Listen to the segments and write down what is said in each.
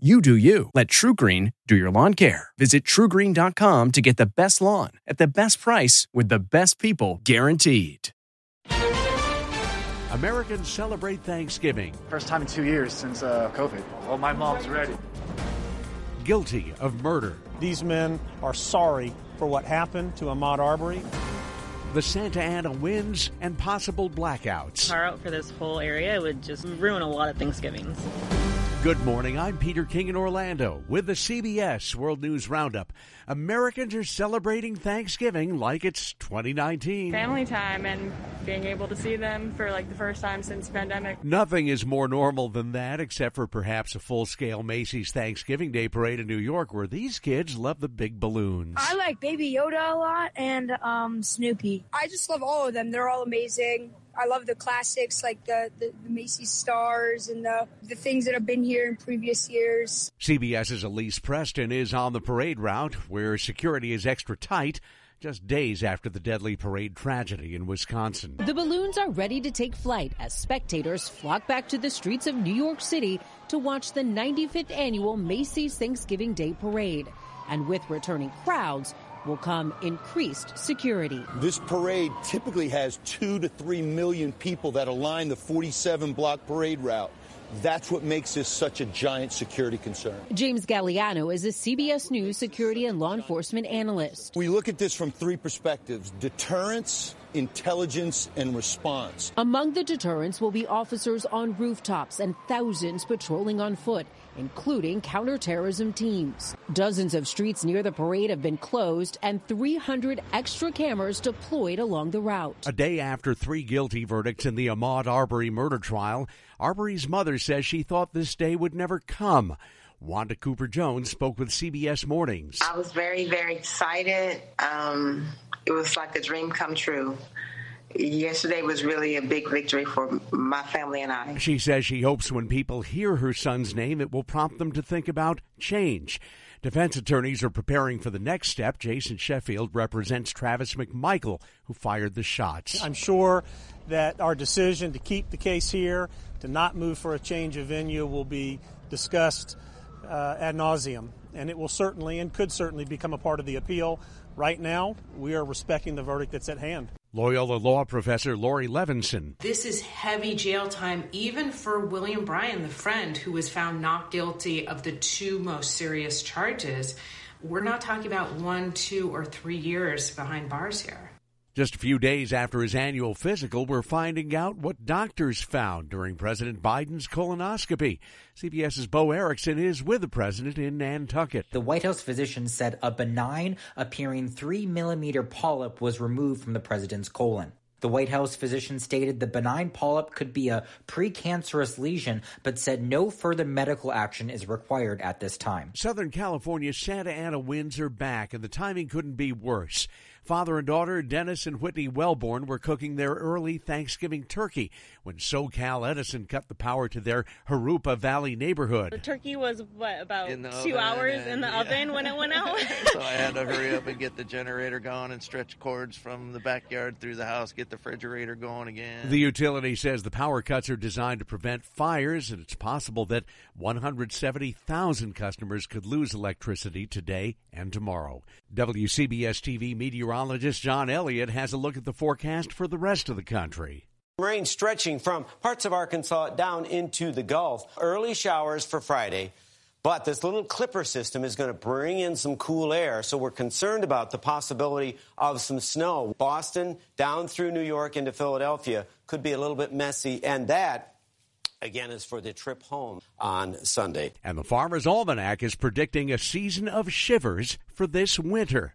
You do you. Let TruGreen do your lawn care. Visit trugreen.com to get the best lawn at the best price with the best people guaranteed. Americans celebrate Thanksgiving. First time in two years since uh, COVID. Well, my mom's ready. Guilty of murder. These men are sorry for what happened to Ahmaud Arbery. The Santa Ana winds and possible blackouts. Car out for this whole area would just ruin a lot of Thanksgivings. Good morning. I'm Peter King in Orlando with the CBS World News Roundup. Americans are celebrating Thanksgiving like it's 2019. Family time and being able to see them for like the first time since pandemic. Nothing is more normal than that, except for perhaps a full scale Macy's Thanksgiving Day parade in New York where these kids love the big balloons. I like Baby Yoda a lot and um, Snoopy. I just love all of them. They're all amazing. I love the classics like the, the, the, Macy's stars and the, the things that have been here in previous years. CBS's Elise Preston is on the parade route where security is extra tight just days after the deadly parade tragedy in Wisconsin. The balloons are ready to take flight as spectators flock back to the streets of New York City to watch the 95th annual Macy's Thanksgiving Day Parade. And with returning crowds, will come increased security. This parade typically has two to three million people that align the 47 block parade route. That's what makes this such a giant security concern. James Gagliano is a CBS News security and law enforcement analyst. We look at this from three perspectives deterrence, intelligence, and response. Among the deterrents will be officers on rooftops and thousands patrolling on foot including counterterrorism teams. Dozens of streets near the parade have been closed and 300 extra cameras deployed along the route. A day after three guilty verdicts in the Ahmaud Arbery murder trial, Arbery's mother says she thought this day would never come. Wanda Cooper Jones spoke with CBS Mornings. I was very, very excited. Um, it was like a dream come true yesterday was really a big victory for my family and I. She says she hopes when people hear her son's name, it will prompt them to think about change. Defense attorneys are preparing for the next step. Jason Sheffield represents Travis McMichael, who fired the shots. I'm sure that our decision to keep the case here, to not move for a change of venue, will be discussed uh, ad nauseum, and it will certainly and could certainly become a part of the appeal. Right now, we are respecting the verdict that's at hand. Loyola law professor Laurie Levenson. This is heavy jail time, even for William Bryan, the friend who was found not guilty of the two most serious charges. We're not talking about one, two, or three years behind bars here. Just a few days after his annual physical, we're finding out what doctors found during President Biden's colonoscopy. CBS's Bo Erickson is with the president in Nantucket. The White House physician said a benign appearing 3 millimeter polyp was removed from the president's colon. The White House physician stated the benign polyp could be a precancerous lesion, but said no further medical action is required at this time. Southern California's Santa Ana winds are back, and the timing couldn't be worse. Father and daughter Dennis and Whitney Wellborn were cooking their early Thanksgiving turkey when SoCal Edison cut the power to their Jurupa Valley neighborhood. The turkey was what about two hours in the yeah. oven when it went out. so I had to hurry up and get the generator going and stretch cords from the backyard through the house, get the refrigerator going again. The utility says the power cuts are designed to prevent fires, and it's possible that 170,000 customers could lose electricity today and tomorrow. WCBS TV meteorologist John Elliott has a look at the forecast for the rest of the country. Rain stretching from parts of Arkansas down into the Gulf. Early showers for Friday. But this little clipper system is going to bring in some cool air, so we're concerned about the possibility of some snow. Boston down through New York into Philadelphia could be a little bit messy, and that again, is for the trip home on Sunday. And the Farmer's Almanac is predicting a season of shivers for this winter.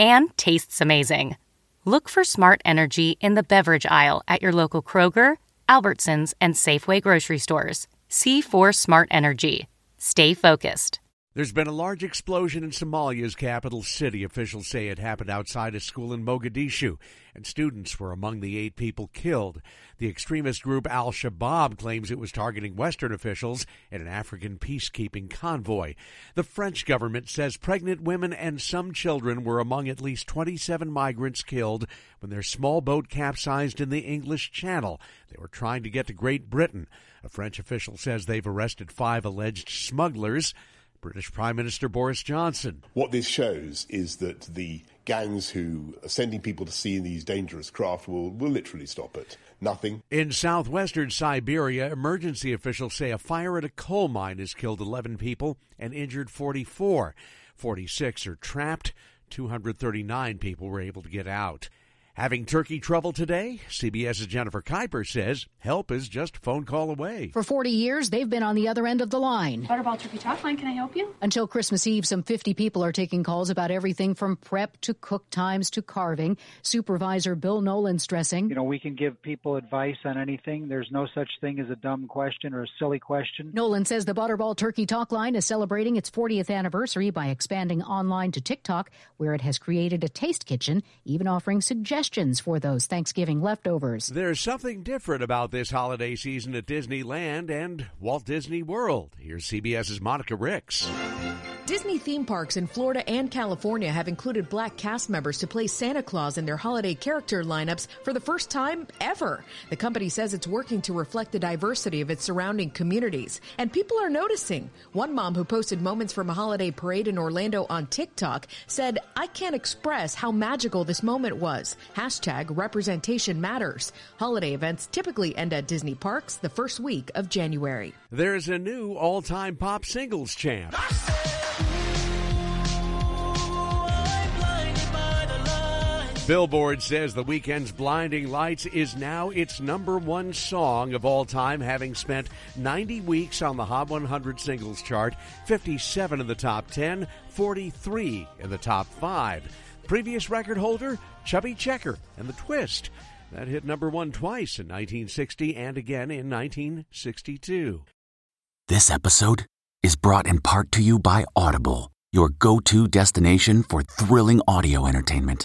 and tastes amazing. Look for Smart Energy in the beverage aisle at your local Kroger, Albertsons, and Safeway grocery stores. C4 Smart Energy. Stay focused. There's been a large explosion in Somalia's capital city. Officials say it happened outside a school in Mogadishu, and students were among the eight people killed. The extremist group Al Shabaab claims it was targeting Western officials in an African peacekeeping convoy. The French government says pregnant women and some children were among at least 27 migrants killed when their small boat capsized in the English Channel. They were trying to get to Great Britain. A French official says they've arrested five alleged smugglers. British Prime Minister Boris Johnson. What this shows is that the gangs who are sending people to sea in these dangerous craft will, will literally stop it. nothing. In southwestern Siberia, emergency officials say a fire at a coal mine has killed 11 people and injured 44. 46 are trapped. 239 people were able to get out. Having turkey trouble today? CBS's Jennifer Kuiper says help is just a phone call away. For 40 years, they've been on the other end of the line. Butterball Turkey Talk Line, can I help you? Until Christmas Eve, some 50 people are taking calls about everything from prep to cook times to carving. Supervisor Bill Nolan stressing. You know, we can give people advice on anything. There's no such thing as a dumb question or a silly question. Nolan says the Butterball Turkey Talk Line is celebrating its 40th anniversary by expanding online to TikTok, where it has created a taste kitchen, even offering suggestions suggestions for those Thanksgiving leftovers. There's something different about this holiday season at Disneyland and Walt Disney World. Here's CBS's Monica Ricks. Disney theme parks in Florida and California have included black cast members to play Santa Claus in their holiday character lineups for the first time ever. The company says it's working to reflect the diversity of its surrounding communities. And people are noticing. One mom who posted moments from a holiday parade in Orlando on TikTok said, I can't express how magical this moment was. Hashtag representation matters. Holiday events typically end at Disney parks the first week of January. There's a new all time pop singles champ. Billboard says The Weeknd's Blinding Lights is now its number one song of all time, having spent 90 weeks on the Hot 100 singles chart, 57 in the top 10, 43 in the top 5. Previous record holder, Chubby Checker and The Twist. That hit number one twice in 1960 and again in 1962. This episode is brought in part to you by Audible, your go to destination for thrilling audio entertainment.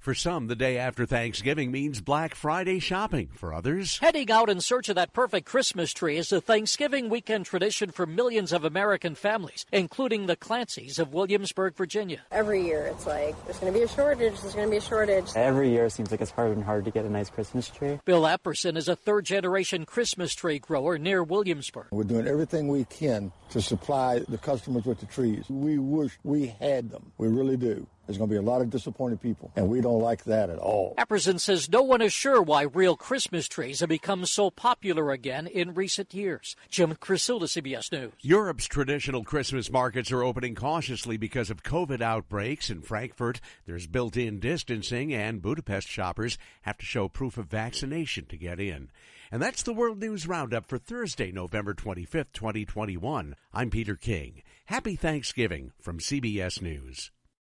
For some, the day after Thanksgiving means Black Friday shopping. For others, heading out in search of that perfect Christmas tree is a Thanksgiving weekend tradition for millions of American families, including the Clancys of Williamsburg, Virginia. Every year, it's like there's going to be a shortage. There's going to be a shortage. Every year, it seems like it's harder and harder to get a nice Christmas tree. Bill Apperson is a third-generation Christmas tree grower near Williamsburg. We're doing everything we can to supply the customers with the trees. We wish we had them. We really do. There's going to be a lot of disappointed people, and we don't like that at all. Epperson says no one is sure why real Christmas trees have become so popular again in recent years. Jim Krasula, CBS News. Europe's traditional Christmas markets are opening cautiously because of COVID outbreaks. In Frankfurt, there's built in distancing, and Budapest shoppers have to show proof of vaccination to get in. And that's the World News Roundup for Thursday, November 25th, 2021. I'm Peter King. Happy Thanksgiving from CBS News.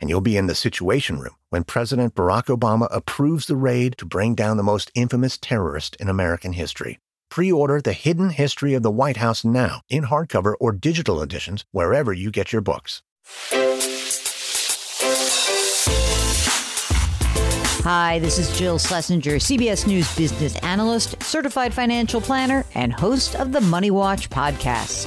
and you'll be in the Situation Room when President Barack Obama approves the raid to bring down the most infamous terrorist in American history. Pre order The Hidden History of the White House now in hardcover or digital editions wherever you get your books. Hi, this is Jill Schlesinger, CBS News business analyst, certified financial planner, and host of the Money Watch podcast.